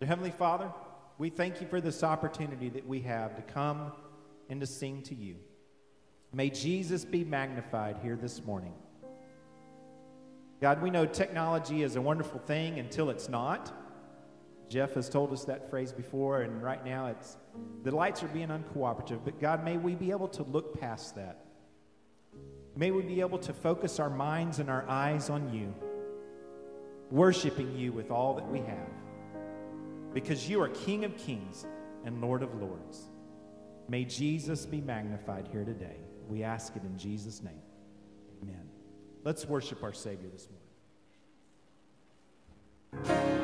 Dear Heavenly Father, we thank you for this opportunity that we have to come and to sing to you. May Jesus be magnified here this morning. God, we know technology is a wonderful thing until it's not. Jeff has told us that phrase before, and right now it's the lights are being uncooperative. But God, may we be able to look past that. May we be able to focus our minds and our eyes on you, worshiping you with all that we have because you are King of kings and Lord of lords. May Jesus be magnified here today. We ask it in Jesus' name. Amen. Let's worship our Savior this morning.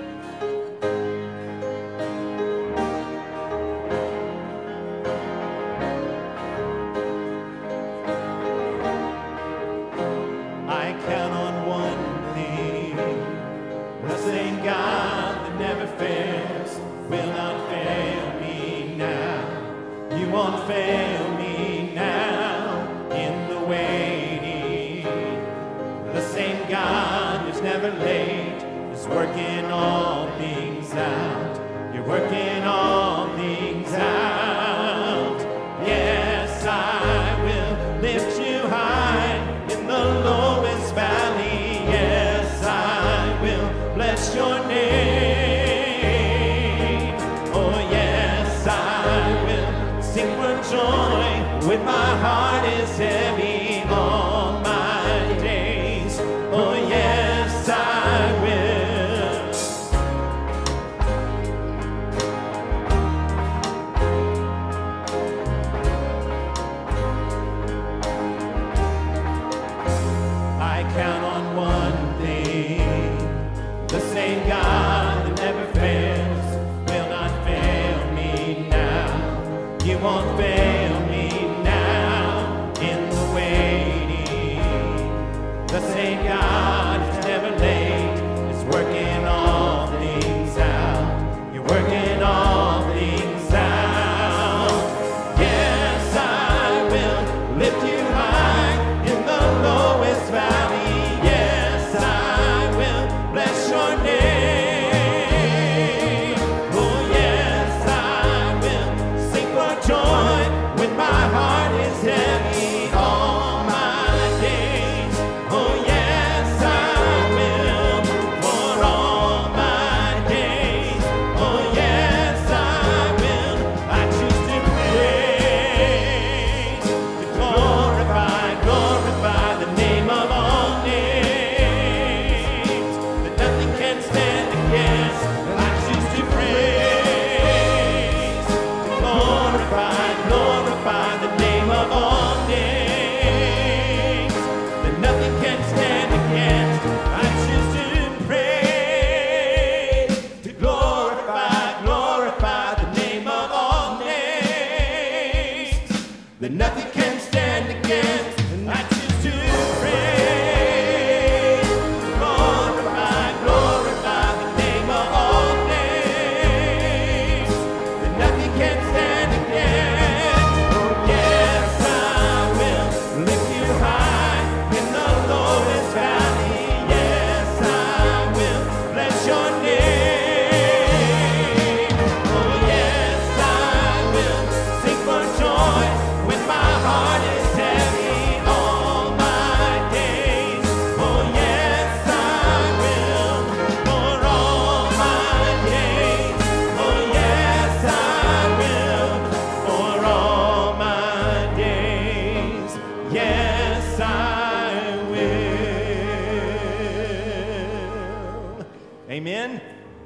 Amen.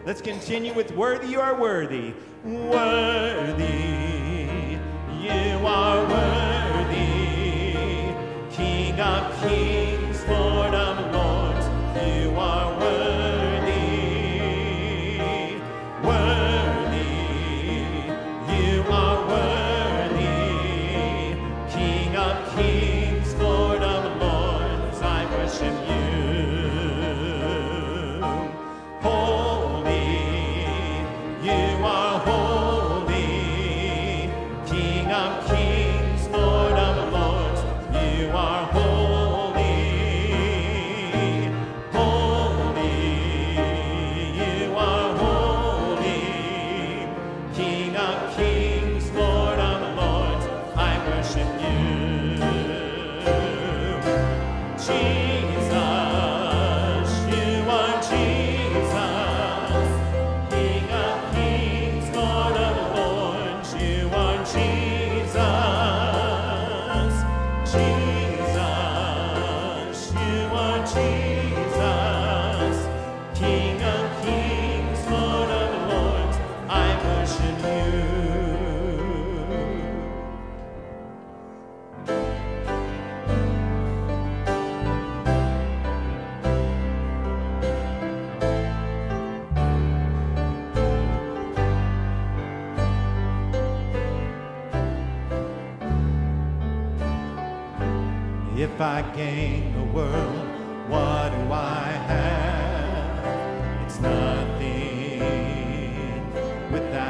Let's continue with Worthy You Are Worthy. Worthy, you are worthy, King of kings. with that.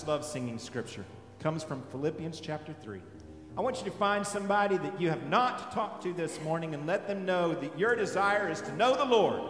just love singing scripture. It comes from Philippians chapter 3. I want you to find somebody that you have not talked to this morning and let them know that your desire is to know the Lord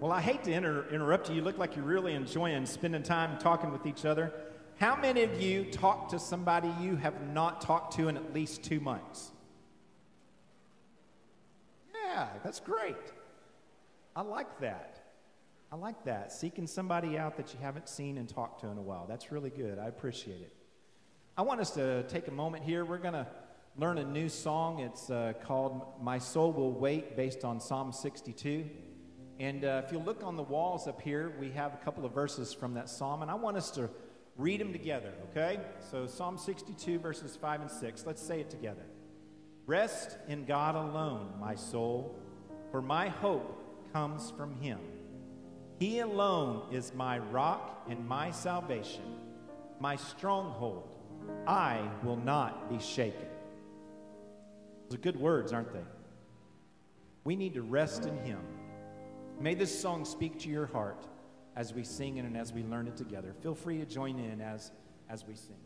Well, I hate to inter- interrupt you. You look like you're really enjoying spending time talking with each other. How many of you talk to somebody you have not talked to in at least two months? Yeah, that's great. I like that. I like that. Seeking somebody out that you haven't seen and talked to in a while. That's really good. I appreciate it. I want us to take a moment here. We're going to learn a new song. It's uh, called My Soul Will Wait, based on Psalm 62. And uh, if you look on the walls up here, we have a couple of verses from that psalm, and I want us to read them together, okay? So, Psalm 62, verses 5 and 6. Let's say it together. Rest in God alone, my soul, for my hope comes from Him. He alone is my rock and my salvation, my stronghold. I will not be shaken. Those are good words, aren't they? We need to rest in Him. May this song speak to your heart as we sing it and as we learn it together. Feel free to join in as, as we sing.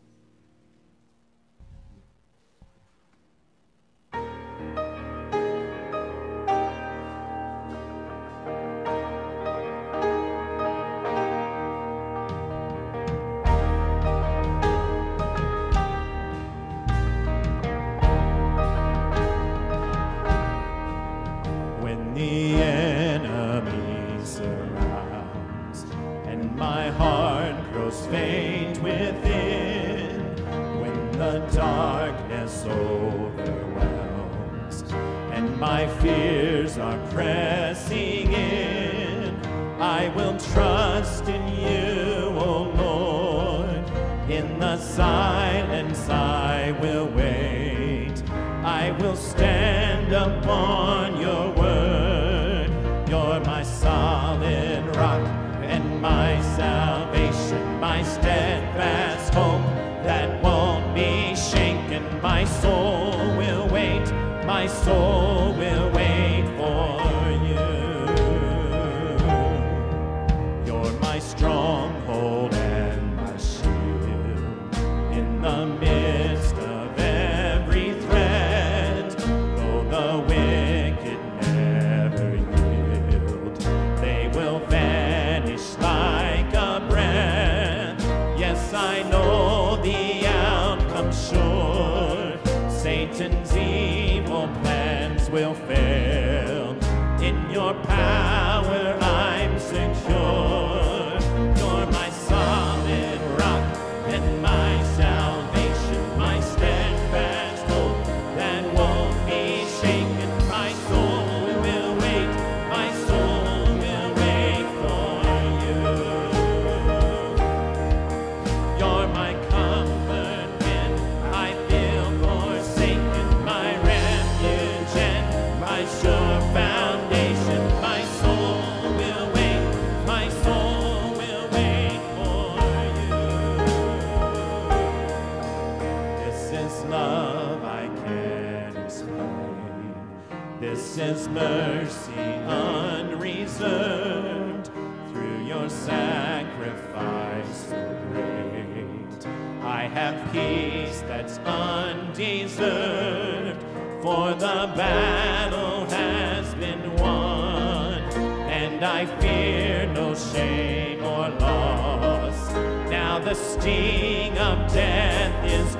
mercy unreserved through your sacrifice so great. I have peace that's undeserved, for the battle has been won, and I fear no shame or loss. Now the sting of death is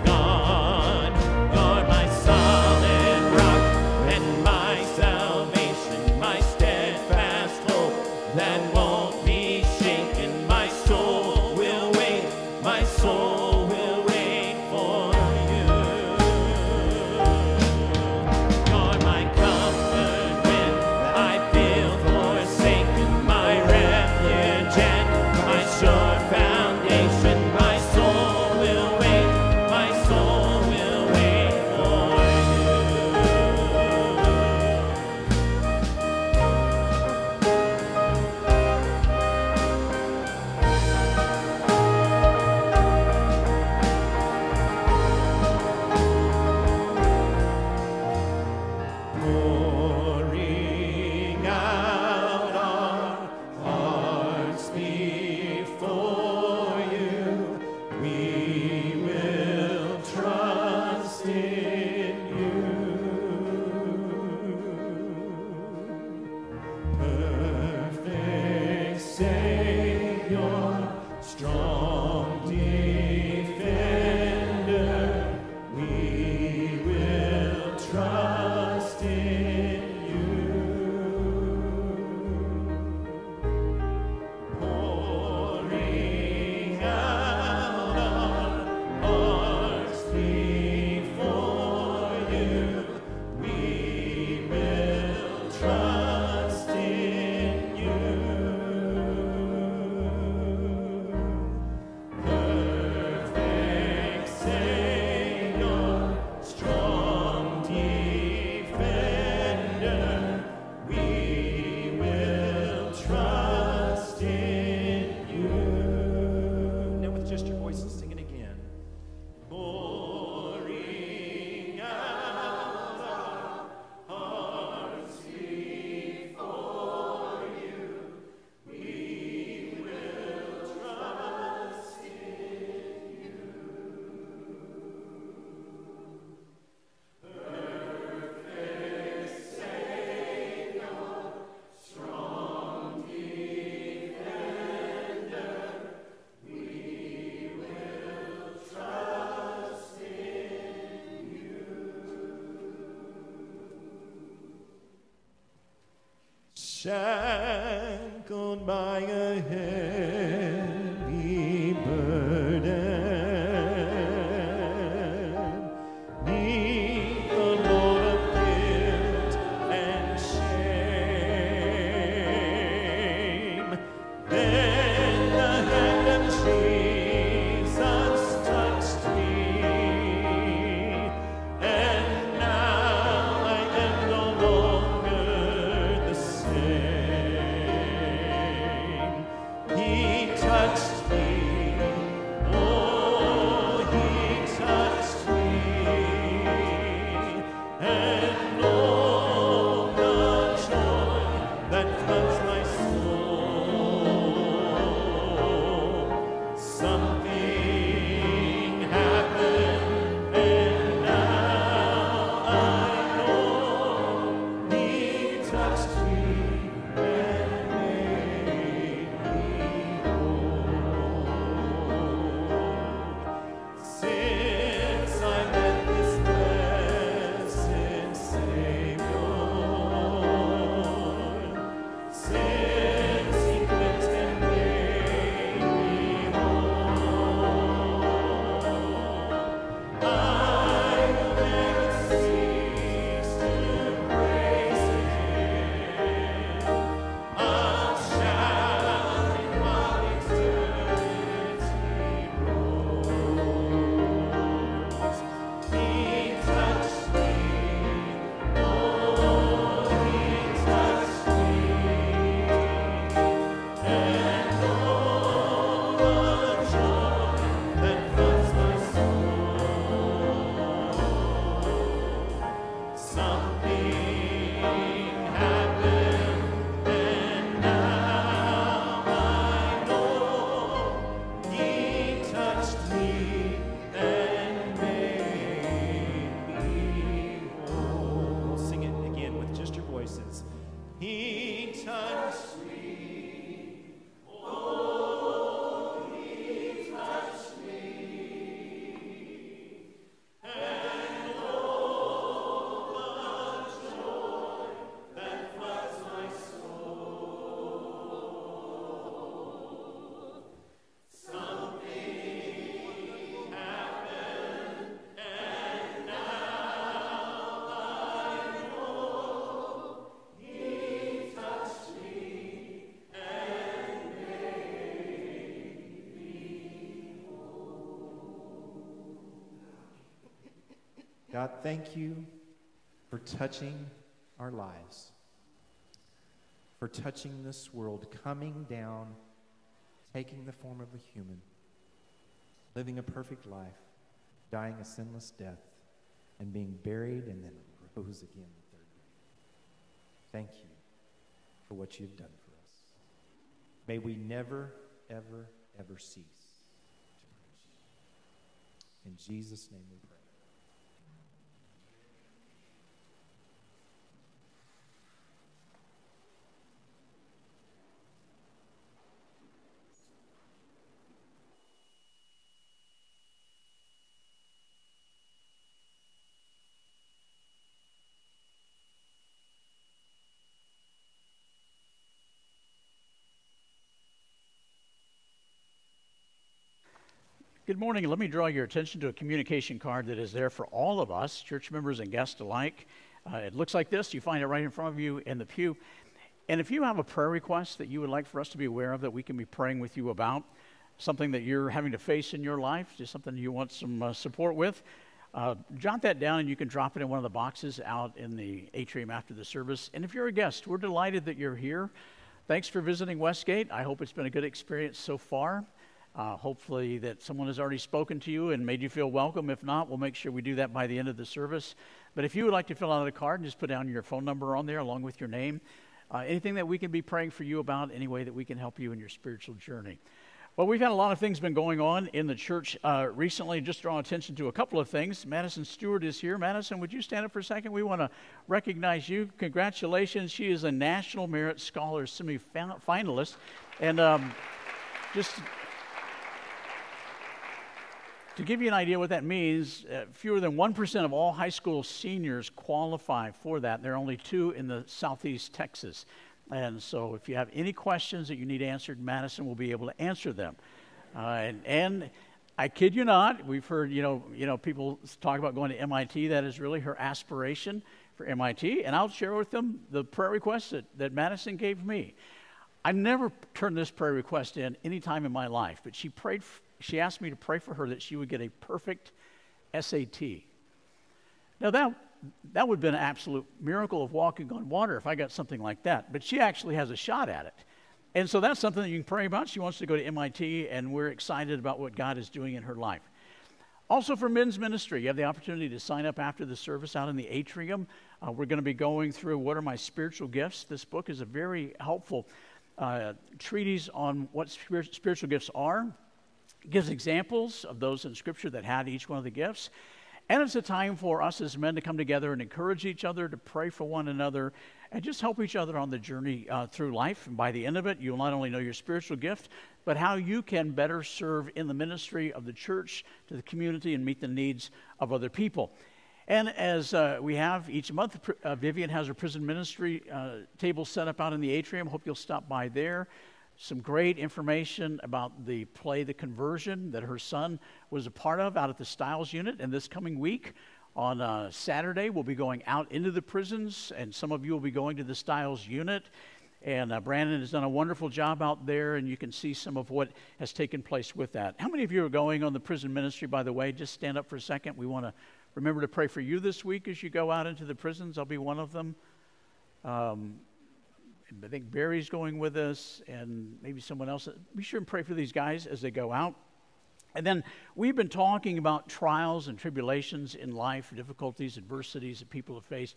shackled by a heavy soul. God, thank you for touching our lives, for touching this world, coming down, taking the form of a human, living a perfect life, dying a sinless death, and being buried and then rose again the third day. Thank you for what you've done for us. May we never, ever, ever cease to praise you. In Jesus' name we pray. Good morning. Let me draw your attention to a communication card that is there for all of us, church members and guests alike. Uh, it looks like this. You find it right in front of you in the pew. And if you have a prayer request that you would like for us to be aware of that we can be praying with you about, something that you're having to face in your life, just something you want some uh, support with, uh, jot that down and you can drop it in one of the boxes out in the atrium after the service. And if you're a guest, we're delighted that you're here. Thanks for visiting Westgate. I hope it's been a good experience so far. Uh, hopefully, that someone has already spoken to you and made you feel welcome. If not, we'll make sure we do that by the end of the service. But if you would like to fill out a card and just put down your phone number on there along with your name, uh, anything that we can be praying for you about, any way that we can help you in your spiritual journey. Well, we've had a lot of things been going on in the church uh, recently. Just draw attention to a couple of things. Madison Stewart is here. Madison, would you stand up for a second? We want to recognize you. Congratulations. She is a National Merit Scholar semi-finalist, and um, just to give you an idea what that means, uh, fewer than 1% of all high school seniors qualify for that. There are only two in the southeast Texas. And so if you have any questions that you need answered, Madison will be able to answer them. Uh, and, and I kid you not, we've heard, you know, you know, people talk about going to MIT. That is really her aspiration for MIT. And I'll share with them the prayer request that, that Madison gave me. I've never turned this prayer request in any time in my life, but she prayed, she asked me to pray for her that she would get a perfect SAT. Now that that would have been an absolute miracle of walking on water if I got something like that. But she actually has a shot at it. And so that's something that you can pray about. She wants to go to MIT, and we're excited about what God is doing in her life. Also, for men's ministry, you have the opportunity to sign up after the service out in the atrium. Uh, we're going to be going through What Are My Spiritual Gifts? This book is a very helpful uh, treatise on what spiritual gifts are. It gives examples of those in Scripture that had each one of the gifts. And it's a time for us as men to come together and encourage each other, to pray for one another, and just help each other on the journey uh, through life. And by the end of it, you'll not only know your spiritual gift, but how you can better serve in the ministry of the church to the community and meet the needs of other people. And as uh, we have each month, uh, Vivian has her prison ministry uh, table set up out in the atrium. Hope you'll stop by there some great information about the play The Conversion that her son was a part of out at the Stiles unit. And this coming week, on uh, Saturday, we'll be going out into the prisons, and some of you will be going to the Stiles unit. And uh, Brandon has done a wonderful job out there, and you can see some of what has taken place with that. How many of you are going on the prison ministry, by the way? Just stand up for a second. We want to remember to pray for you this week as you go out into the prisons. I'll be one of them. Um, I think Barry's going with us and maybe someone else. Be sure and pray for these guys as they go out. And then we've been talking about trials and tribulations in life, difficulties, adversities that people have faced.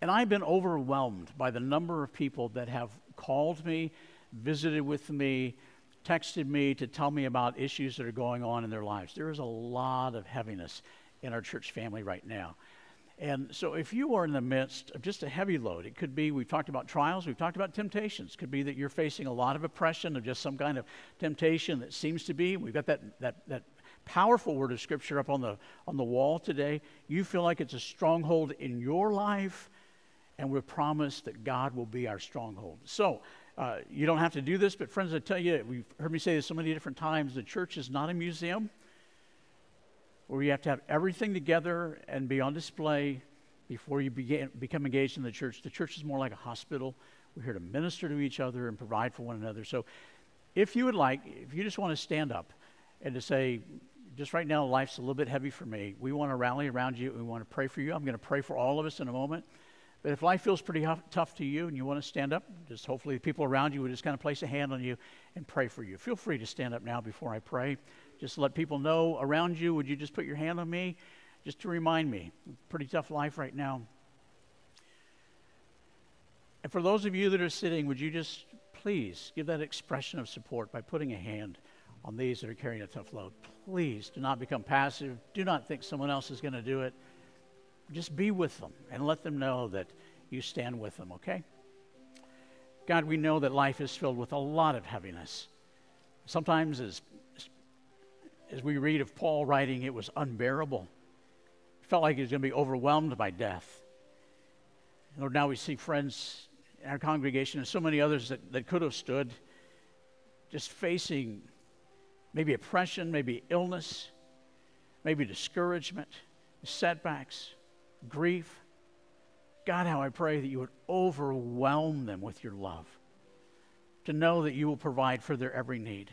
And I've been overwhelmed by the number of people that have called me, visited with me, texted me to tell me about issues that are going on in their lives. There is a lot of heaviness in our church family right now. And so, if you are in the midst of just a heavy load, it could be we've talked about trials, we've talked about temptations. It could be that you're facing a lot of oppression of just some kind of temptation that seems to be. We've got that, that, that powerful word of Scripture up on the, on the wall today. You feel like it's a stronghold in your life, and we're promised that God will be our stronghold. So, uh, you don't have to do this, but friends, I tell you, we've heard me say this so many different times the church is not a museum where you have to have everything together and be on display before you begin, become engaged in the church. The church is more like a hospital. We're here to minister to each other and provide for one another. So, if you would like, if you just want to stand up and to say, just right now, life's a little bit heavy for me, we want to rally around you. We want to pray for you. I'm going to pray for all of us in a moment. But if life feels pretty tough to you and you want to stand up, just hopefully the people around you would just kind of place a hand on you and pray for you. Feel free to stand up now before I pray. Just let people know around you. Would you just put your hand on me just to remind me? Pretty tough life right now. And for those of you that are sitting, would you just please give that expression of support by putting a hand on these that are carrying a tough load? Please do not become passive. Do not think someone else is going to do it. Just be with them and let them know that you stand with them, okay? God, we know that life is filled with a lot of heaviness. Sometimes, as as we read of Paul writing, it was unbearable. It felt like he was going to be overwhelmed by death. Lord, now we see friends in our congregation and so many others that, that could have stood just facing maybe oppression, maybe illness, maybe discouragement, setbacks, grief. God, how I pray that you would overwhelm them with your love, to know that you will provide for their every need.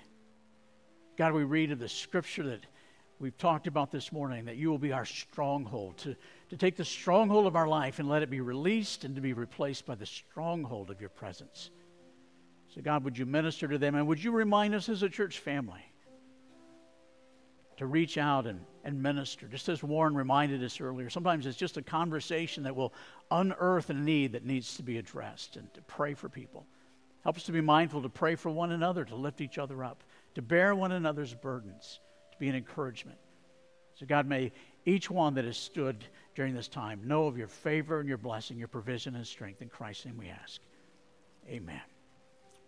God, we read of the scripture that we've talked about this morning that you will be our stronghold, to, to take the stronghold of our life and let it be released and to be replaced by the stronghold of your presence. So, God, would you minister to them and would you remind us as a church family to reach out and, and minister? Just as Warren reminded us earlier, sometimes it's just a conversation that will unearth a need that needs to be addressed and to pray for people. Help us to be mindful to pray for one another, to lift each other up to bear one another's burdens, to be an encouragement. So, God, may each one that has stood during this time know of your favor and your blessing, your provision and strength. In Christ's name we ask. Amen.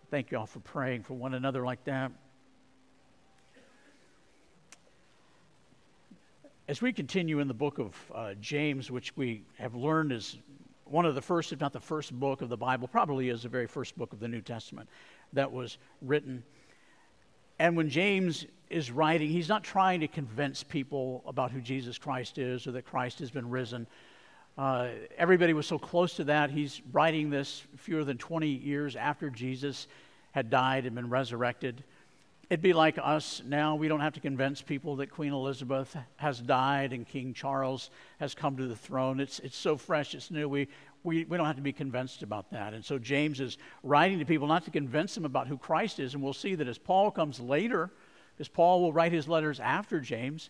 Thank you all for praying for one another like that. As we continue in the book of uh, James, which we have learned is one of the first, if not the first book of the Bible, probably is the very first book of the New Testament that was written. And when James is writing, he's not trying to convince people about who Jesus Christ is or that Christ has been risen. Uh, everybody was so close to that. He's writing this fewer than 20 years after Jesus had died and been resurrected. It'd be like us now. We don't have to convince people that Queen Elizabeth has died and King Charles has come to the throne. It's, it's so fresh, it's new. We, we, we don't have to be convinced about that. And so James is writing to people not to convince them about who Christ is. And we'll see that as Paul comes later, because Paul will write his letters after James,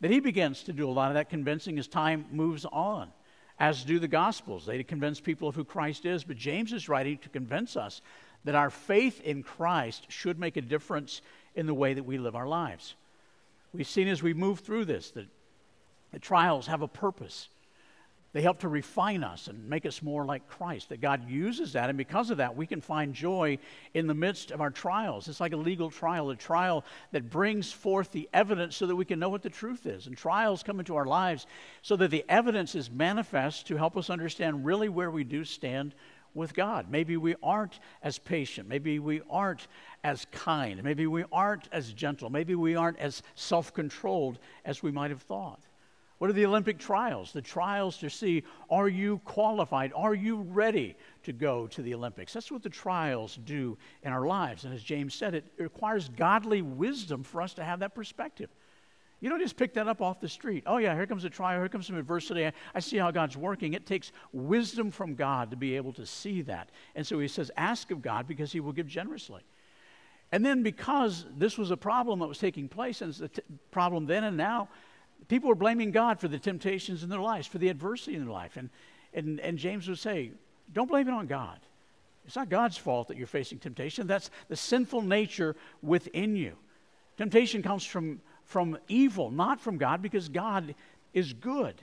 that he begins to do a lot of that convincing as time moves on, as do the Gospels. They convince people of who Christ is. But James is writing to convince us that our faith in Christ should make a difference in the way that we live our lives. We've seen as we move through this that the trials have a purpose. They help to refine us and make us more like Christ. That God uses that, and because of that, we can find joy in the midst of our trials. It's like a legal trial, a trial that brings forth the evidence so that we can know what the truth is. And trials come into our lives so that the evidence is manifest to help us understand really where we do stand with God. Maybe we aren't as patient. Maybe we aren't as kind. Maybe we aren't as gentle. Maybe we aren't as self controlled as we might have thought. What are the Olympic trials? The trials to see are you qualified? Are you ready to go to the Olympics? That's what the trials do in our lives. And as James said, it requires godly wisdom for us to have that perspective. You don't just pick that up off the street. Oh, yeah, here comes a trial, here comes some adversity. I, I, see how God's working. It takes wisdom from God to be able to see that. And so he says, ask of God because he will give generously. And then because this was a problem that was taking place, and it's a t- problem then and now, people were blaming God for the temptations in their lives, for the adversity in their life. And, and, and James would say, don't blame it on God. It's not God's fault that you're facing temptation. That's the sinful nature within you. Temptation comes from from evil, not from God, because God is good.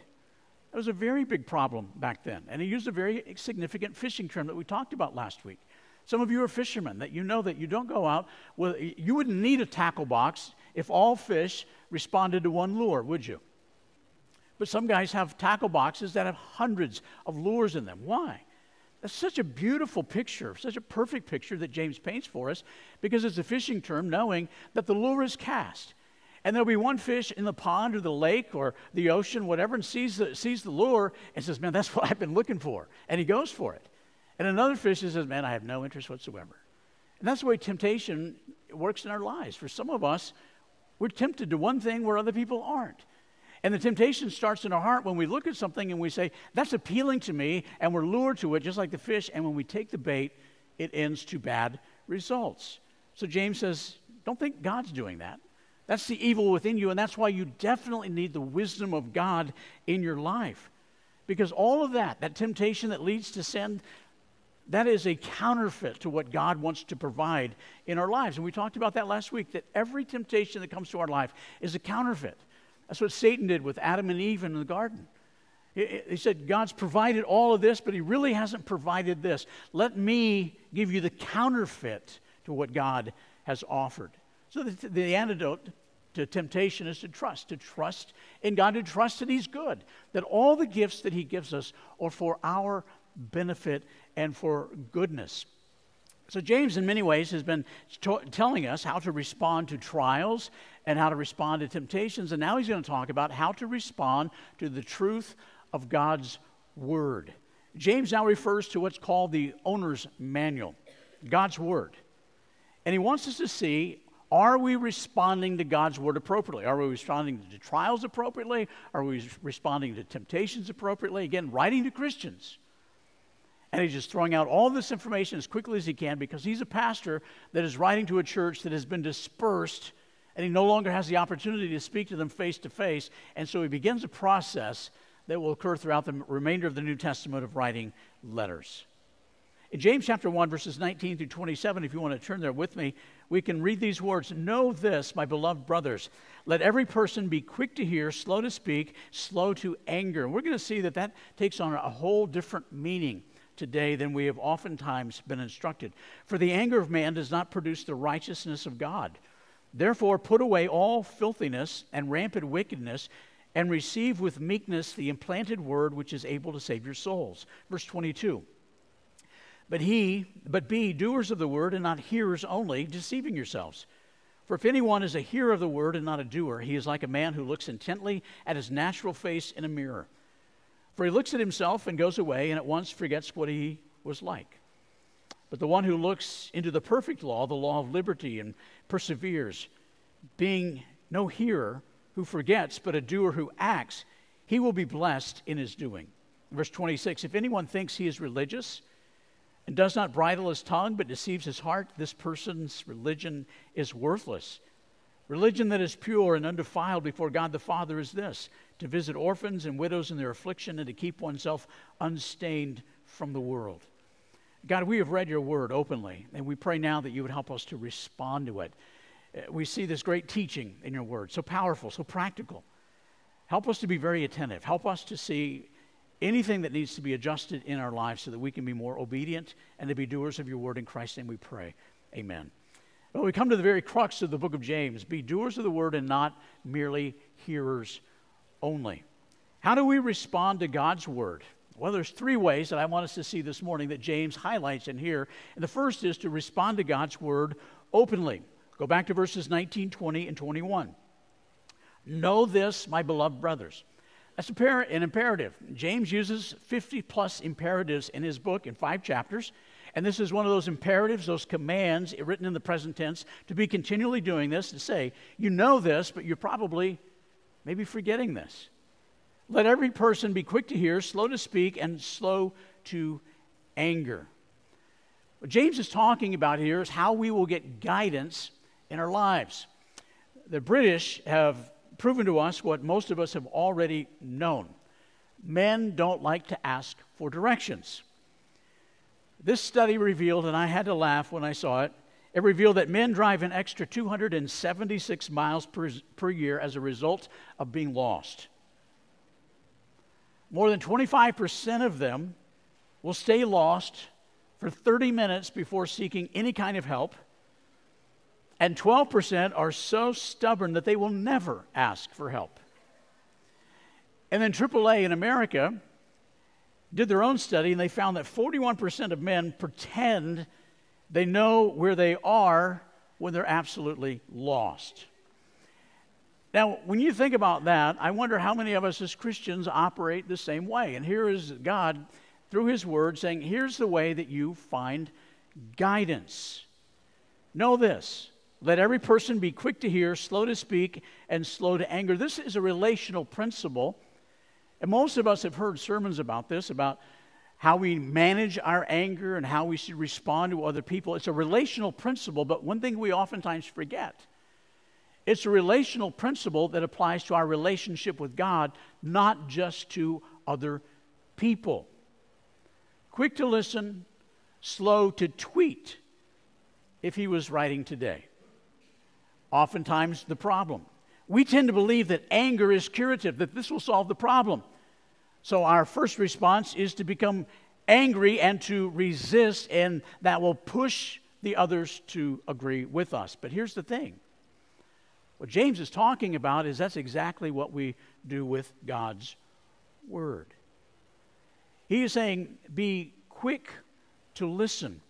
That was a very big problem back then. And he used a very significant fishing term that we talked about last week. Some of you are fishermen that you know that you don't go out. Well, you wouldn't need a tackle box if all fish responded to one lure, would you? But some guys have tackle boxes that have hundreds of lures in them. Why? That's such a beautiful picture, such a perfect picture that James paints for us because it's a fishing term knowing that the lure is cast. And there'll be one fish in the pond or the lake or the ocean, whatever, and sees the, sees the lure and says, Man, that's what I've been looking for. And he goes for it. And another fish says, Man, I have no interest whatsoever. And that's the way temptation works in our lives. For some of us, we're tempted to one thing where other people aren't. And the temptation starts in our heart when we look at something and we say, That's appealing to me, and we're lured to it, just like the fish. And when we take the bait, it ends to bad results. So James says, Don't think God's doing that. That's the evil within you, and that's why you definitely need the wisdom of God in your life. Because all of that, that temptation that leads to sin, that is a counterfeit to what God wants to provide in our lives. And we talked about that last week that every temptation that comes to our life is a counterfeit. That's what Satan did with Adam and Eve in the garden. He said, God's provided all of this, but He really hasn't provided this. Let me give you the counterfeit to what God has offered. So the, the antidote to temptation is to trust, to trust in God, to trust that He's good, that all the gifts that He gives us are for our benefit and for goodness. So, James, in many ways, has been t- telling us how to respond to trials and how to respond to temptations. And now he's going to talk about how to respond to the truth of God's Word. James now refers to what's called the owner's manual, God's Word. And he wants us to see are we responding to God's word appropriately? Are we responding to trials appropriately? Are we responding to temptations appropriately? Again, writing to Christians. And he's just throwing out all this information as quickly as he can because he's a pastor that is writing to a church that has been dispersed and he no longer has the opportunity to speak to them face to face. And so he begins a process that will occur throughout the remainder of the New Testament of writing letters. In James chapter 1, verses 19 through 27, if you want to turn there with me, we can read these words Know this, my beloved brothers. Let every person be quick to hear, slow to speak, slow to anger. And we're going to see that that takes on a whole different meaning today than we have oftentimes been instructed. For the anger of man does not produce the righteousness of God. Therefore, put away all filthiness and rampant wickedness and receive with meekness the implanted word which is able to save your souls. Verse 22. But he, but be doers of the word and not hearers only, deceiving yourselves. For if anyone is a hearer of the word and not a doer, he is like a man who looks intently at his natural face in a mirror. For he looks at himself and goes away and at once forgets what he was like. But the one who looks into the perfect law, the law of liberty, and perseveres, being no hearer who forgets, but a doer who acts, he will be blessed in his doing. Verse 26 If anyone thinks he is religious and does not bridle his tongue, but deceives his heart, this person's religion is worthless. Religion that is pure and undefiled before God the Father is this to visit orphans and widows in their affliction and to keep oneself unstained from the world. God, we have read your word openly, and we pray now that you would help us to respond to it. Uh, we see this great teaching in your word, so powerful, so practical. Help us to be very attentive. Help us to see anything that needs to be adjusted in our lives so that we can be more obedient and to be doers of your word in Christ's name we pray. Amen. Well, we come to the very crux of the book of James be doers of the word and not merely hearers only. How do we respond to God's word? Well, there's three ways that I want us to see this morning that James highlights in here. And the first is to respond to God's word openly. Go back to verses 19, 20, and 21. Know this, my beloved brothers. That's an imperative. James uses 50 plus imperatives in his book in five chapters. And this is one of those imperatives, those commands written in the present tense to be continually doing this, to say, you know this, but you're probably maybe forgetting this. Let every person be quick to hear, slow to speak, and slow to anger. What James is talking about here is how we will get guidance in our lives. The British have proven to us what most of us have already known men don't like to ask for directions. This study revealed, and I had to laugh when I saw it, it revealed that men drive an extra 276 miles per, per year as a result of being lost. More than 25% of them will stay lost for 30 minutes before seeking any kind of help. And 12% are so stubborn that they will never ask for help. And then AAA in America did their own study and they found that 41% of men pretend they know where they are when they're absolutely lost. Now, when you think about that, I wonder how many of us as Christians operate the same way. And here is God, through His Word, saying, here's the way that you find guidance. Know this let every person be quick to hear, slow to speak, and slow to anger. This is a relational principle. And most of us have heard sermons about this, about how we manage our anger and how we should respond to other people. It's a relational principle, but one thing we oftentimes forget it's a relational principle that applies to our relationship with God, not just to other people. Quick to listen, slow to tweet, if he was writing today oftentimes the problem. We tend to believe that anger is curative, that this will solve the problem. So our first response is to become angry and to resist, and that will push the others to agree with us. But here's the thing what James is talking about is that's exactly what we do with God's Word. He is saying, be quick to listen,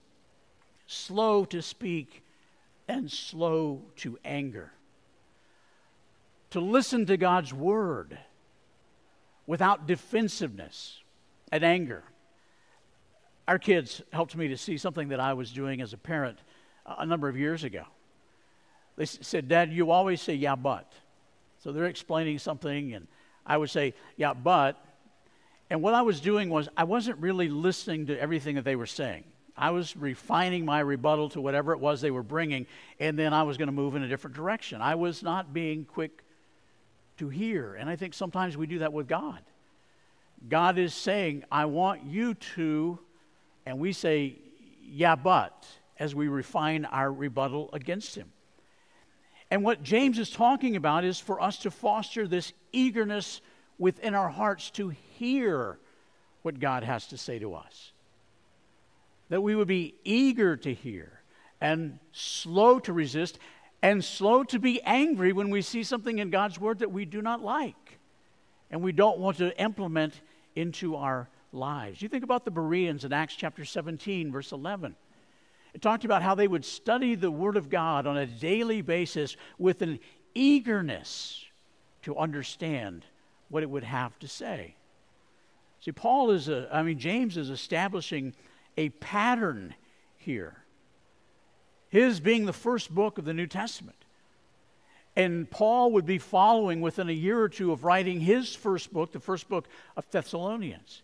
slow to speak, and slow to anger. To listen to God's word without defensiveness and anger. Our kids helped me to see something that I was doing as a parent uh, a number of years ago. They said, Dad, you always say, yeah, but. So they're explaining something, and I would say, yeah, but. And what I was doing was, I wasn't really listening to everything that they were saying. I was refining my rebuttal to whatever it was they were bringing, and then I was going to move in a different direction. I was not being quick to hear. And I think sometimes we do that with God. God is saying, I want you to, and we say, yeah, but, as we refine our rebuttal against Him. And what James is talking about is for us to foster this eagerness within our hearts to hear what God has to say to us that we would be eager to hear and slow to resist and slow to be angry when we see something in God's Word that we do not like. and we don't want to implement into our lives. You think about the Bereans in Acts chapter 17, verse 11. It talked about how they would study the Word of God on a daily basis with an eagerness to understand what it would have to say. See, Paul is, a, I mean, James is establishing a pattern here. His being the first book of the New Testament. And Paul would be following within a year or two of writing his first book, the first book of Thessalonians.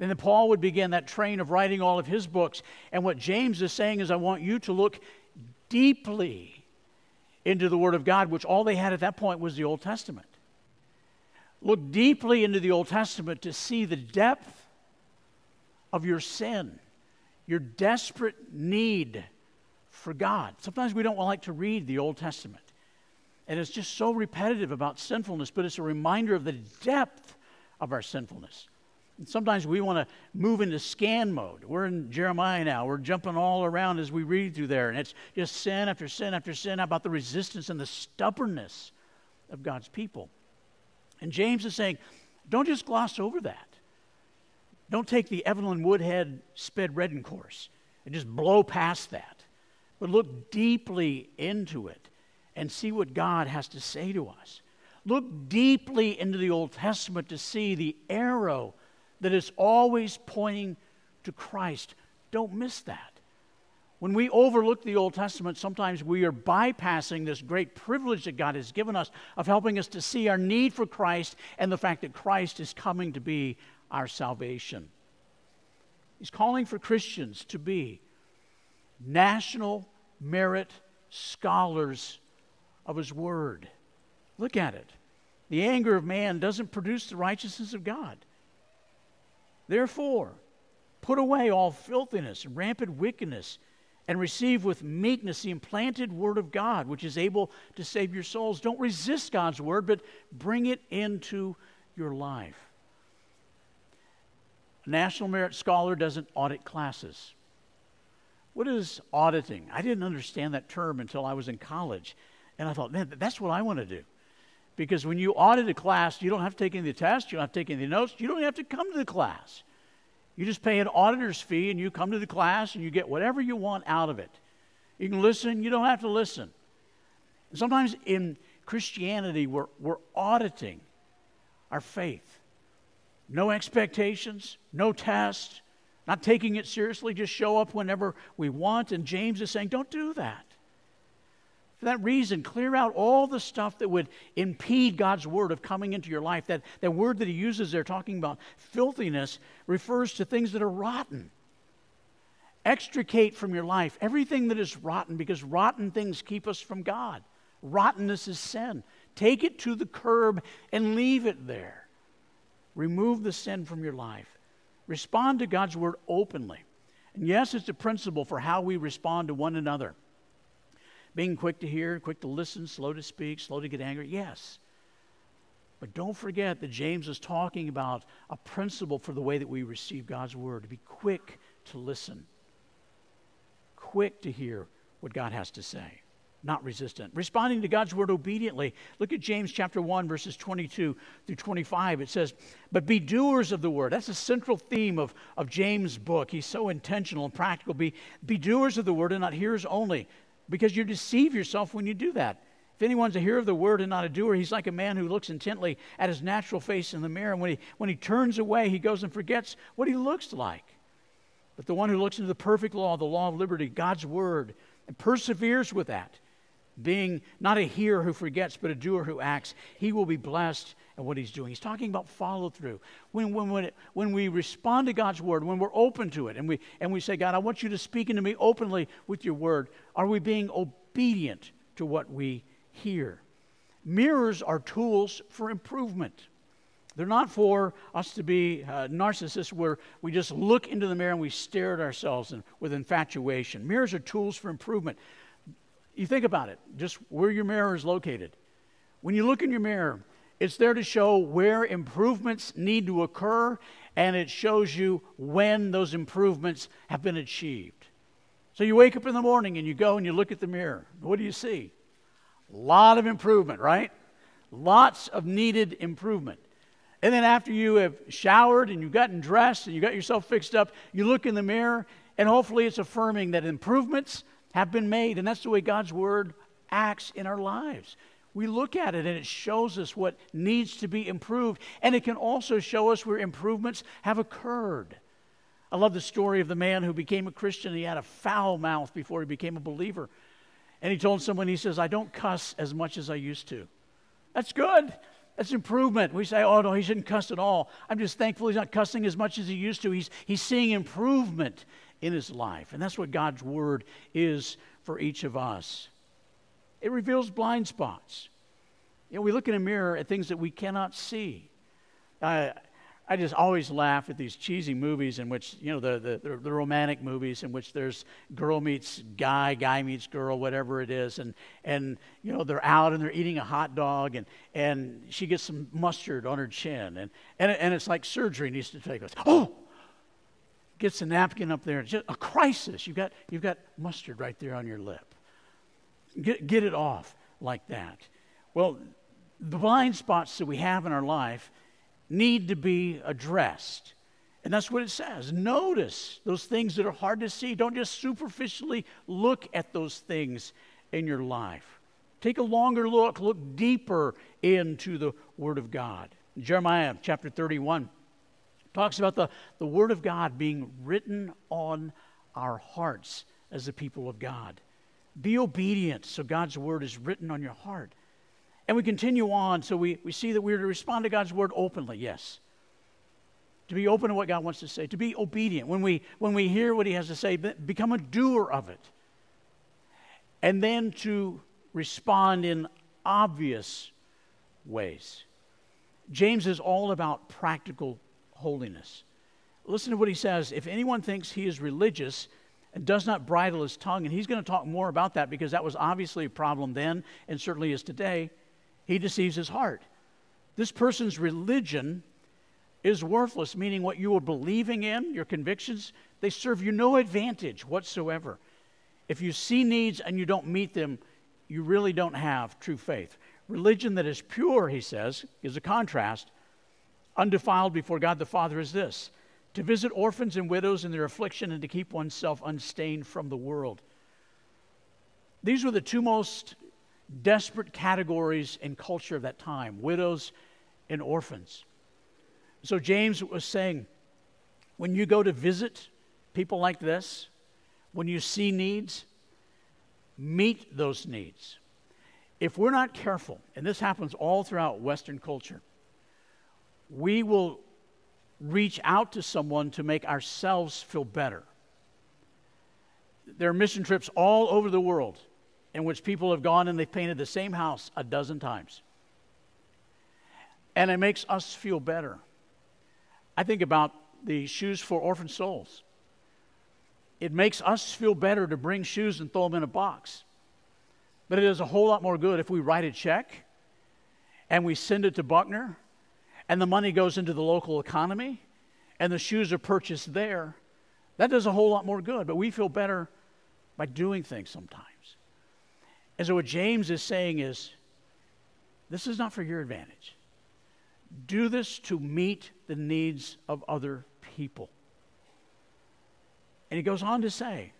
And then Paul would begin that train of writing all of his books. And what James is saying is, I want you to look deeply into the Word of God, which all they had at that point was the Old Testament. Look deeply into the Old Testament to see the depth of your sin, your desperate need for God. Sometimes we don't like to read the Old Testament. And it's just so repetitive about sinfulness, but it's a reminder of the depth of our sinfulness. And sometimes we want to move into scan mode. We're in Jeremiah now. We're jumping all around as we read through there. And it's just sin after sin after sin about the resistance and the stubbornness of God's people. And James is saying, don't just gloss over that. Don't take the Evelyn Wood speed reading course and just blow past that. But look deeply into it and see what God has to say to us. Look deeply into the Old Testament to see the arrow that is always pointing to Christ. Don't miss that. When we overlook the Old Testament, sometimes we are bypassing this great privilege that God has given us of helping us to see our need for Christ and the fact that Christ is coming to be our salvation. He's calling for Christians to be national merit scholars of His Word. Look at it. The anger of man doesn't produce the righteousness of God. Therefore, put away all filthiness and rampant wickedness, and receive with meekness the implanted word of God, which is able to save your souls. Don't resist God's word, but bring it into your life. A National Merit Scholar doesn't audit classes. What is auditing? I didn't understand that term until I was in college. And I thought, man, that's what I want to do. Because when you audit a class, you don't have to take any of the tests, you don't have to take any of the notes, you don't have to come to the class. You just pay an auditor's fee and you come to the class and you get whatever you want out of it. You can listen, you don't have to listen. sometimes in Christianity, we're, we're auditing our faith. No expectations, no tests, not taking it seriously, just show up whenever we want. And James is saying, don't do that. For that reason, clear out all the stuff that would impede God's word of coming into your life. That, that word that he uses there, talking about filthiness, refers to things that are rotten. Extricate from your life everything that is rotten because rotten things keep us from God. Rottenness is sin. Take it to the curb and leave it there. Remove the sin from your life. Respond to God's word openly. And yes, it's a principle for how we respond to one another. Being quick to hear, quick to listen, slow to speak, slow to get angry, yes. But don't forget that James is talking about a principle for the way that we receive God's word to be quick to listen, quick to hear what God has to say, not resistant. Responding to God's word obediently. Look at James chapter 1, verses 22 through 25. It says, But be doers of the word. That's a central theme of, of James' book. He's so intentional and practical. Be, be doers of the word and not hearers only because you deceive yourself when you do that. If anyone's a hearer of the word and not a doer, he's like a man who looks intently at his natural face in the mirror. And when he, when he turns away, he goes and forgets what he looks like. But the one who looks into the perfect law, the law of liberty, God's word, and perseveres with that, being not a hearer who forgets, but a doer who acts, he will be blessed at what he's doing. He's talking about follow through. When, when, when, when we respond to God's word, when we're open to it, and we, and we say, God, I want you to speak into me openly with your word, are we being obedient to what we hear? Mirrors are tools for improvement. They're not for us to be uh, narcissists where we just look into the mirror and we stare at ourselves and, with infatuation. Mirrors are tools for improvement. You think about it, just where your mirror is located. When you look in your mirror, it's there to show where improvements need to occur, and it shows you when those improvements have been achieved. So you wake up in the morning and you go and you look at the mirror. What do you see? A lot of improvement, right? Lots of needed improvement. And then after you have showered and you've gotten dressed and you got yourself fixed up, you look in the mirror and hopefully it's affirming that improvements have been made. And that's the way God's Word acts in our lives. We look at it and it shows us what needs to be improved. And it can also show us where improvements have occurred. I love the story of the man who became a Christian. He had a foul mouth before he became a believer. And he told someone, he says, I don't cuss as much as I used to. That's good. That's improvement. We say, oh, no, he shouldn't cuss at all. I'm just thankful he's not cussing as much as he used to. He's, he's seeing improvement in his life. And that's what God's word is for each of us. It reveals blind spots. You know, we look in a mirror at things that we cannot see. I just always laugh at these cheesy movies in which, you know, the, the, the, romantic movies in which there's girl meets guy, guy meets girl, whatever it is. And, and you know, they're out and they're eating a hot dog and, and she gets some mustard on her chin. And, and, and it's like surgery needs to take place. Oh! Gets a napkin up there. It's just a crisis. You've got, you've got mustard right there on your lip. Get, get it off like that. Well, the blind spots that we have in our life – need to be addressed. And that's what it says. Notice those things that are hard to see. Don't just superficially look at those things in your life. Take a longer look, look deeper into the Word of God. Jeremiah chapter 31 talks about the, the Word of God being written on our hearts as the people of God. Be obedient so God's Word is written on your heart. And we continue on, so we, we see that we're to respond to God's word openly, yes. To be open to what God wants to say, to be obedient. When we, when we hear what He has to say, become a doer of it. And then to respond in obvious ways. James is all about practical holiness. Listen to what he says. If anyone thinks he is religious and does not bridle his tongue, and he's going to talk more about that because that was obviously a problem then and certainly is today he deceives his heart. This person's religion is worthless, meaning what you are believing in, your convictions, they serve you no advantage whatsoever. If you see needs and you don't meet them, you really don't have true faith. Religion that is pure, he says, is a contrast. Undefiled before God the Father is this to visit orphans and widows in their affliction and to keep oneself unstained from the world. These were the two most desperate categories in culture of that time widows and orphans. So James was saying, when you go to visit people like this, when you see needs, meet those needs. If we're not careful, and this happens all throughout Western culture, we will reach out to someone to make ourselves feel better. There are mission trips all over the world in which people have gone and they've painted the same house a dozen times. And it makes us feel better. I think about the Shoes for Orphan Souls. It makes us feel better to bring shoes and throw them in a box. But it does a whole lot more good if we write a check and we send it to Buckner and the money goes into the local economy and the shoes are purchased there. That does a whole lot more good, but we feel better by doing things sometimes. And so, what James is saying is this is not for your advantage. Do this to meet the needs of other people. And he goes on to say,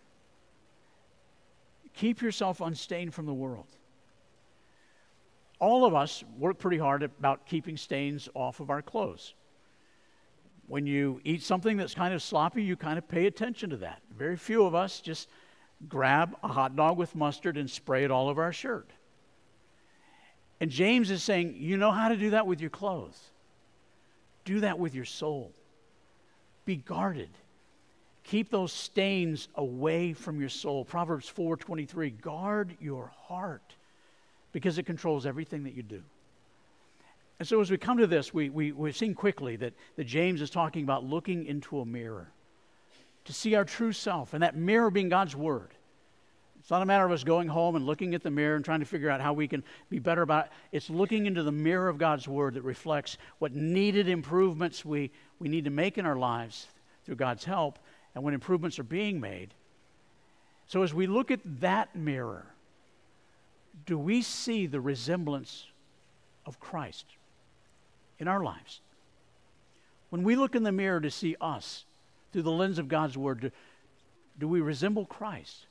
keep yourself unstained from the world. All of us work pretty hard about keeping stains off of our clothes. When you eat something that's kind of sloppy, you kind of pay attention to that. Very few of us just grab a hot dog with mustard and spray it all over our shirt. And James is saying, you know how to do that with your clothes. Do that with your soul. Be guarded. Keep those stains away from your soul. Proverbs 4:23, guard your heart because it controls everything that you do. And so as we come to this, we, we, we've seen quickly that, that James is talking about looking into a mirror to see our true self, and that mirror being God's Word. It's not a matter of us going home and looking at the mirror and trying to figure out how we can be better about it. It's looking into the mirror of God's Word that reflects what needed improvements we, we need to make in our lives through God's help, and when improvements are being made. So, as we look at that mirror, do we see the resemblance of Christ in our lives? When we look in the mirror to see us through the lens of God's Word, do, do we resemble Christ?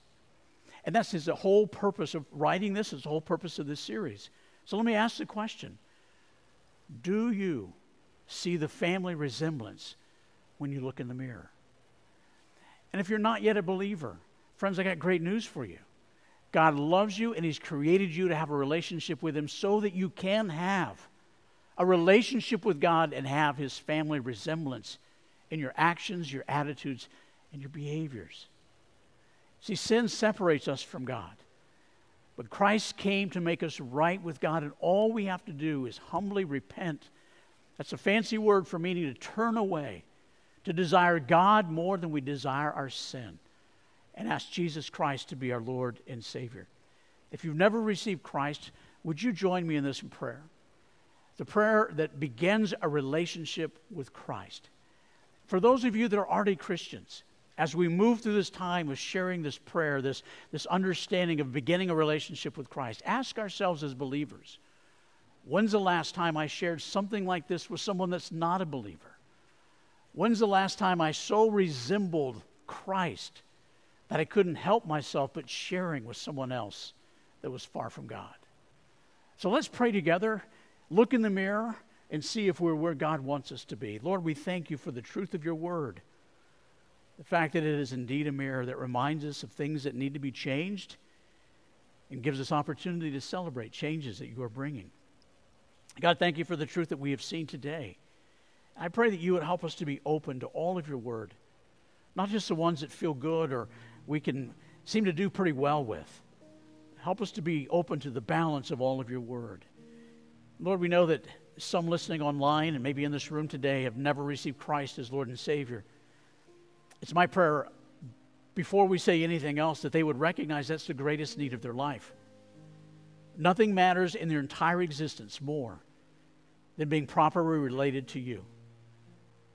And that's his whole purpose of writing this, is the whole purpose of this series. So let me ask the question Do you see the family resemblance when you look in the mirror? And if you're not yet a believer, friends, I got great news for you. God loves you and He's created you to have a relationship with Him so that you can have a relationship with God and have His family resemblance in your actions, your attitudes, and your behaviors. See, sin separates us from God. But Christ came to make us right with God, and all we have to do is humbly repent. That's a fancy word for meaning to turn away, to desire God more than we desire our sin and ask Jesus Christ to be our Lord and Savior. If you've never received Christ, would you join me in this prayer? The prayer that begins a relationship with Christ. For those of you that are already Christians, as we move through this time of sharing this prayer, this, this understanding of beginning a relationship with Christ, ask ourselves as believers when's the last time I shared something like this with someone that's not a believer? When's the last time I so resembled Christ that I couldn't help myself but sharing with someone else that was far from God. So let's pray together, look in the mirror, and see if we're where God wants us to be. Lord, we thank you for the truth of your word. The fact that it is indeed a mirror that reminds us of things that need to be changed and gives us opportunity to celebrate changes that you are bringing. God, thank you for the truth that we have seen today. I pray that you would help us to be open to all of your word, not just the ones that feel good or we can seem to do pretty well with. Help us to be open to the balance of all of your word. Lord, we know that some listening online and maybe in this room today have never received Christ as Lord and Savior. It's my prayer before we say anything else that they would recognize that's the greatest need of their life. Nothing matters in their entire existence more than being properly related to you.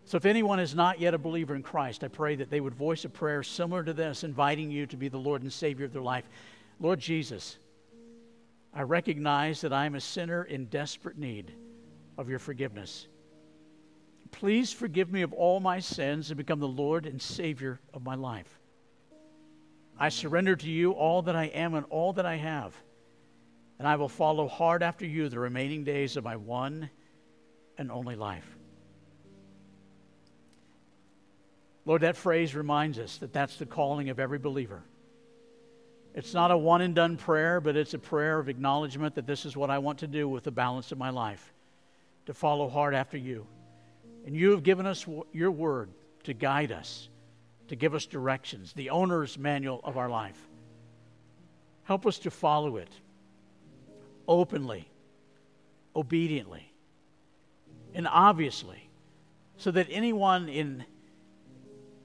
So, if anyone is not yet a believer in Christ, I pray that they would voice a prayer similar to this, inviting you to be the Lord and Savior of their life. Lord Jesus, I recognize that I am a sinner in desperate need of your forgiveness. Please forgive me of all my sins and become the Lord and Savior of my life. I surrender to you all that I am and all that I have, and I will follow hard after you the remaining days of my one and only life. Lord, that phrase reminds us that that's the calling of every believer. It's not a one and done prayer, but it's a prayer of acknowledgement that this is what I want to do with the balance of my life to follow hard after you. And you have given us your word to guide us, to give us directions, the owner's manual of our life. Help us to follow it openly, obediently, and obviously, so that anyone in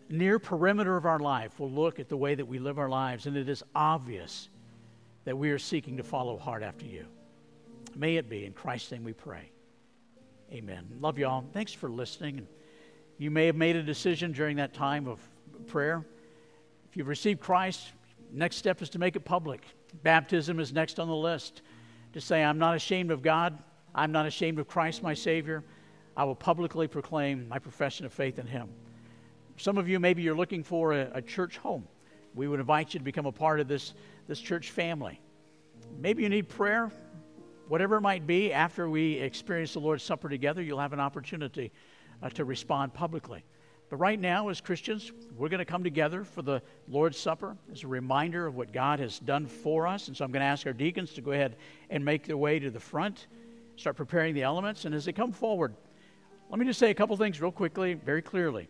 near perimeter of our life will look at the way that we live our lives, and it is obvious that we are seeking to follow hard after you. May it be. In Christ's name we pray. Amen. Love you all. Thanks for listening. You may have made a decision during that time of prayer. If you've received Christ, next step is to make it public. Baptism is next on the list. To say, I'm not ashamed of God. I'm not ashamed of Christ, my Savior. I will publicly proclaim my profession of faith in Him. Some of you, maybe you're looking for a, a church home. We would invite you to become a part of this, this church family. Maybe you need prayer, whatever it might be. After we experience the Lord's Supper together, you'll have an opportunity uh, to respond publicly. But right now, as Christians, we're going to come together for the Lord's Supper as a reminder of what God has done for us. And so I'm going to ask our deacons to go ahead and make their way to the front, start preparing the elements. And as they come forward, let me just say a couple things real quickly, very clearly.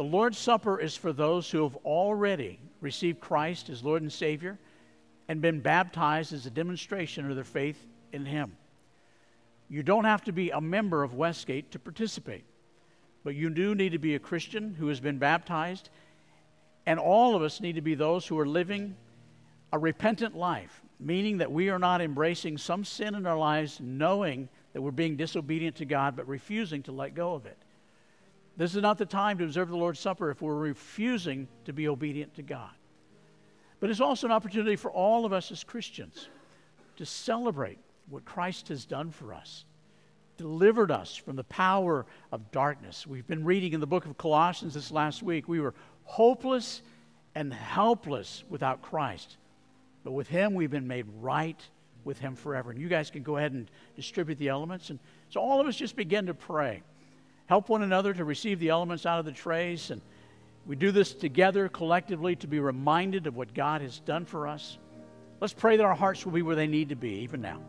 The Lord's Supper is for those who have already received Christ as Lord and Savior and been baptized as a demonstration of their faith in Him. You don't have to be a member of Westgate to participate, but you do need to be a Christian who has been baptized, and all of us need to be those who are living a repentant life, meaning that we are not embracing some sin in our lives knowing that we're being disobedient to God, but refusing to let go of it. This is not the time to observe the Lord's Supper if we're refusing to be obedient to God. But it's also an opportunity for all of us as Christians to celebrate what Christ has done for us delivered us from the power of darkness. We've been reading in the book of Colossians this last week. We were hopeless and helpless without Christ. But with Him, we've been made right with Him forever. And you guys can go ahead and distribute the elements. And so all of us just begin to pray. Help one another to receive the elements out of the trays. And we do this together collectively to be reminded of what God has done for us. Let's pray that our hearts will be where they need to be, even now.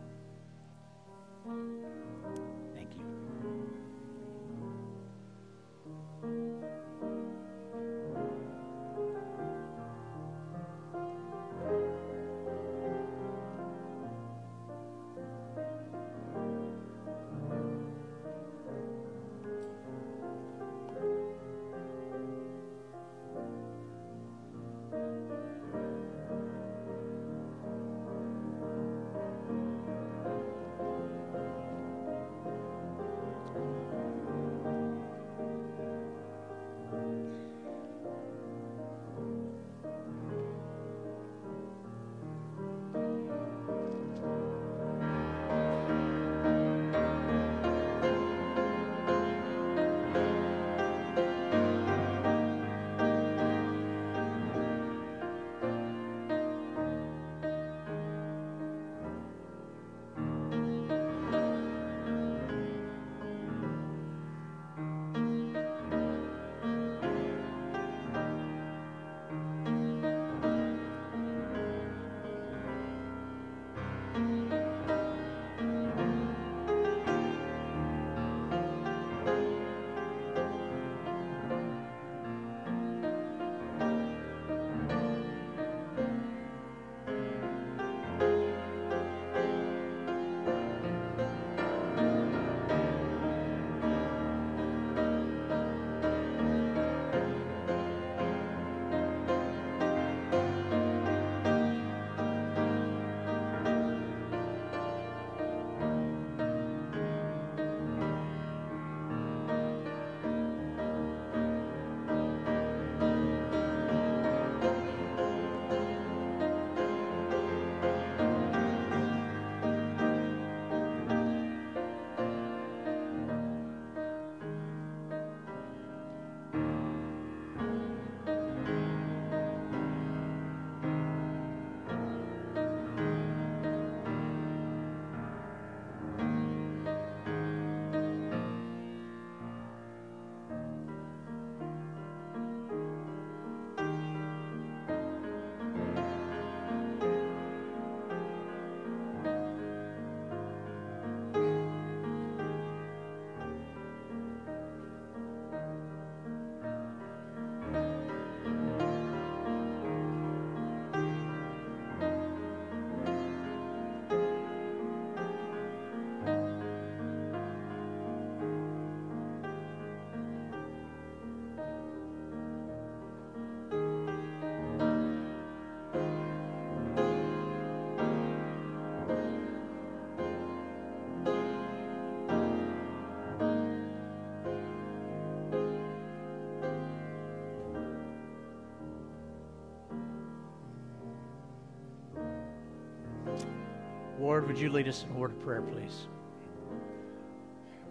Ward, would you lead us in a word of prayer, please?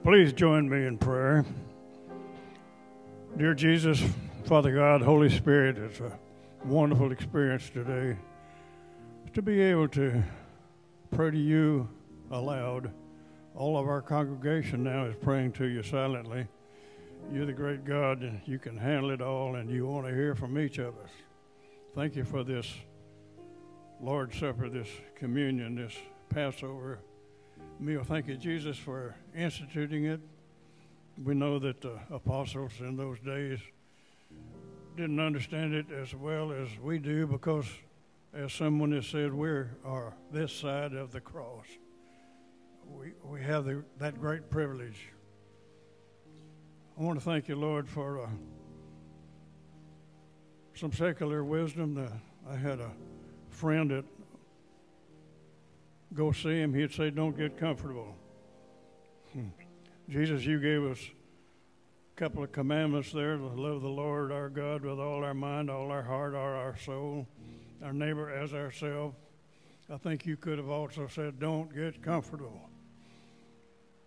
Please join me in prayer. Dear Jesus, Father God, Holy Spirit, it's a wonderful experience today to be able to pray to you aloud. All of our congregation now is praying to you silently. You're the great God, and you can handle it all, and you want to hear from each of us. Thank you for this Lord's Supper, this communion, this Passover meal. Thank you, Jesus, for instituting it. We know that the apostles in those days didn't understand it as well as we do because, as someone has said, we are this side of the cross. We, we have the, that great privilege. I want to thank you, Lord, for uh, some secular wisdom. Uh, I had a friend at go see him, he'd say, Don't get comfortable. Hmm. Jesus, you gave us a couple of commandments there to love the Lord our God with all our mind, all our heart, all our soul, our neighbor as ourselves. I think you could have also said, Don't get comfortable.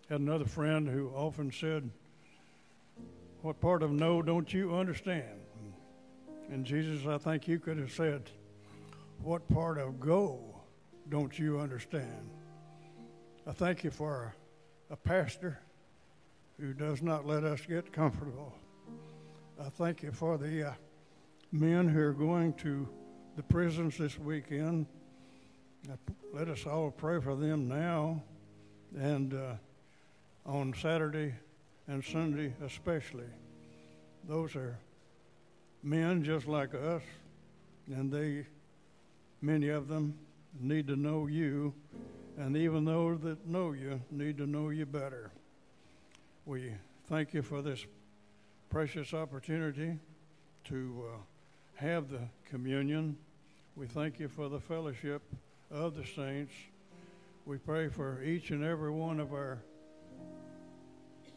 had another friend who often said, What part of no don't you understand? And Jesus, I think you could have said, What part of go don't you understand? I thank you for a, pastor who does not let us get comfortable. I thank you for the uh, men who are going to the prisons this weekend. Let us all pray for them now and uh, on Saturday and Sunday especially. Those are men just like us, and they, many of them, need to know you, and even those that know you need to know you better. We thank you for this precious opportunity to uh, have the communion. We thank you for the fellowship of the saints. We pray for each and every one of our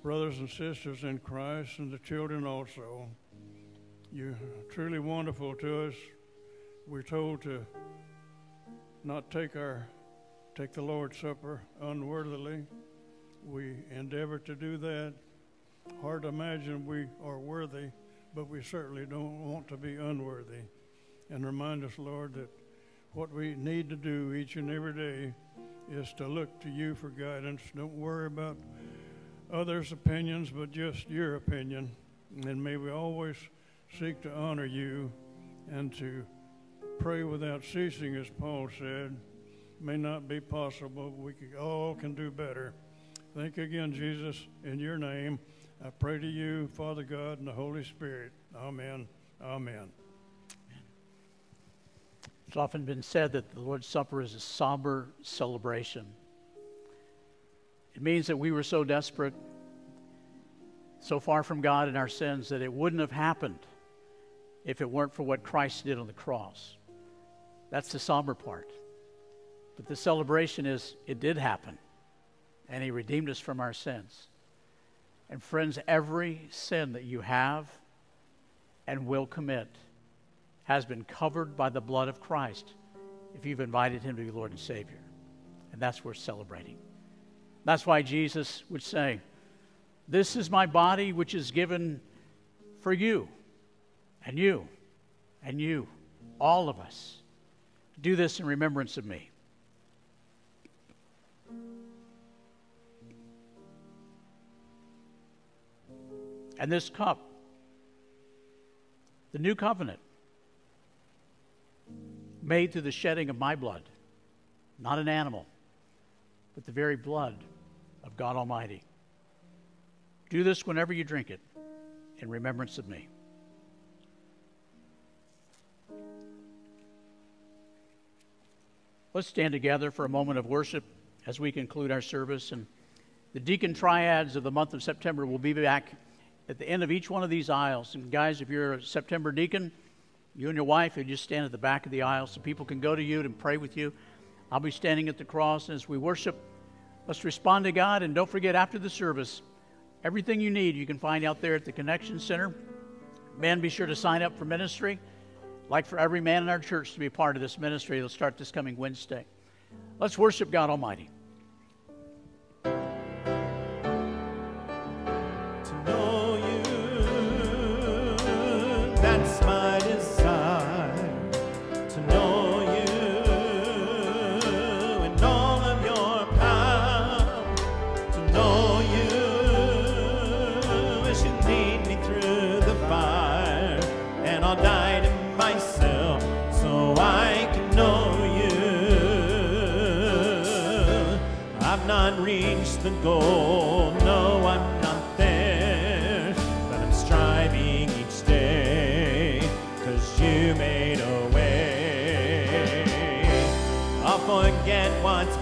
brothers and sisters in Christ and the children also. You're truly wonderful to us. We're told to not take our take the Lord's Supper unworthily. We endeavor to do that. Hard to imagine we are worthy, but we certainly don't want to be unworthy. And remind us, Lord, that what we need to do each and every day is to look to you for guidance. Don't worry about others' opinions, but just your opinion. And may we always seek to honor you and to pray without ceasing, as Paul said. May not be possible, we all can do better. Thank you again, Jesus, in your name. I pray to you, Father God, and the Holy Spirit. Amen. Amen. It's often been said that the Lord's Supper is a somber celebration. It means that we were so desperate, so far from God in our sins, that it wouldn't have happened if it weren't for what Christ did on the cross. That's the somber part. But the celebration is it did happen, and He redeemed us from our sins. And friends, every sin that you have and will commit has been covered by the blood of Christ if you've invited him to be Lord and Savior. And that's worth celebrating. That's why Jesus would say, This is my body which is given for you, and you, and you, all of us. Do this in remembrance of me. And this cup, the new covenant, made through the shedding of my blood, not an animal, but the very blood of God Almighty. Do this whenever you drink it in remembrance of me. Let's stand together for a moment of worship as we conclude our service. And the deacon triads of the month of September will be back at the end of each one of these aisles. And guys, if you're a September deacon, you and your wife, you just stand at the back of the aisle so people can go to you and pray with you. I'll be standing at the cross. And as we worship, let's respond to God. And don't forget, after the service, everything you need you can find out there at the Connection Center. Men, be sure to sign up for ministry. Like for every man in our church to be part of this ministry, it'll start this coming Wednesday. Let's worship God Almighty. No, I'm not there, but I'm striving each day, cause you made a way. I'll forget what's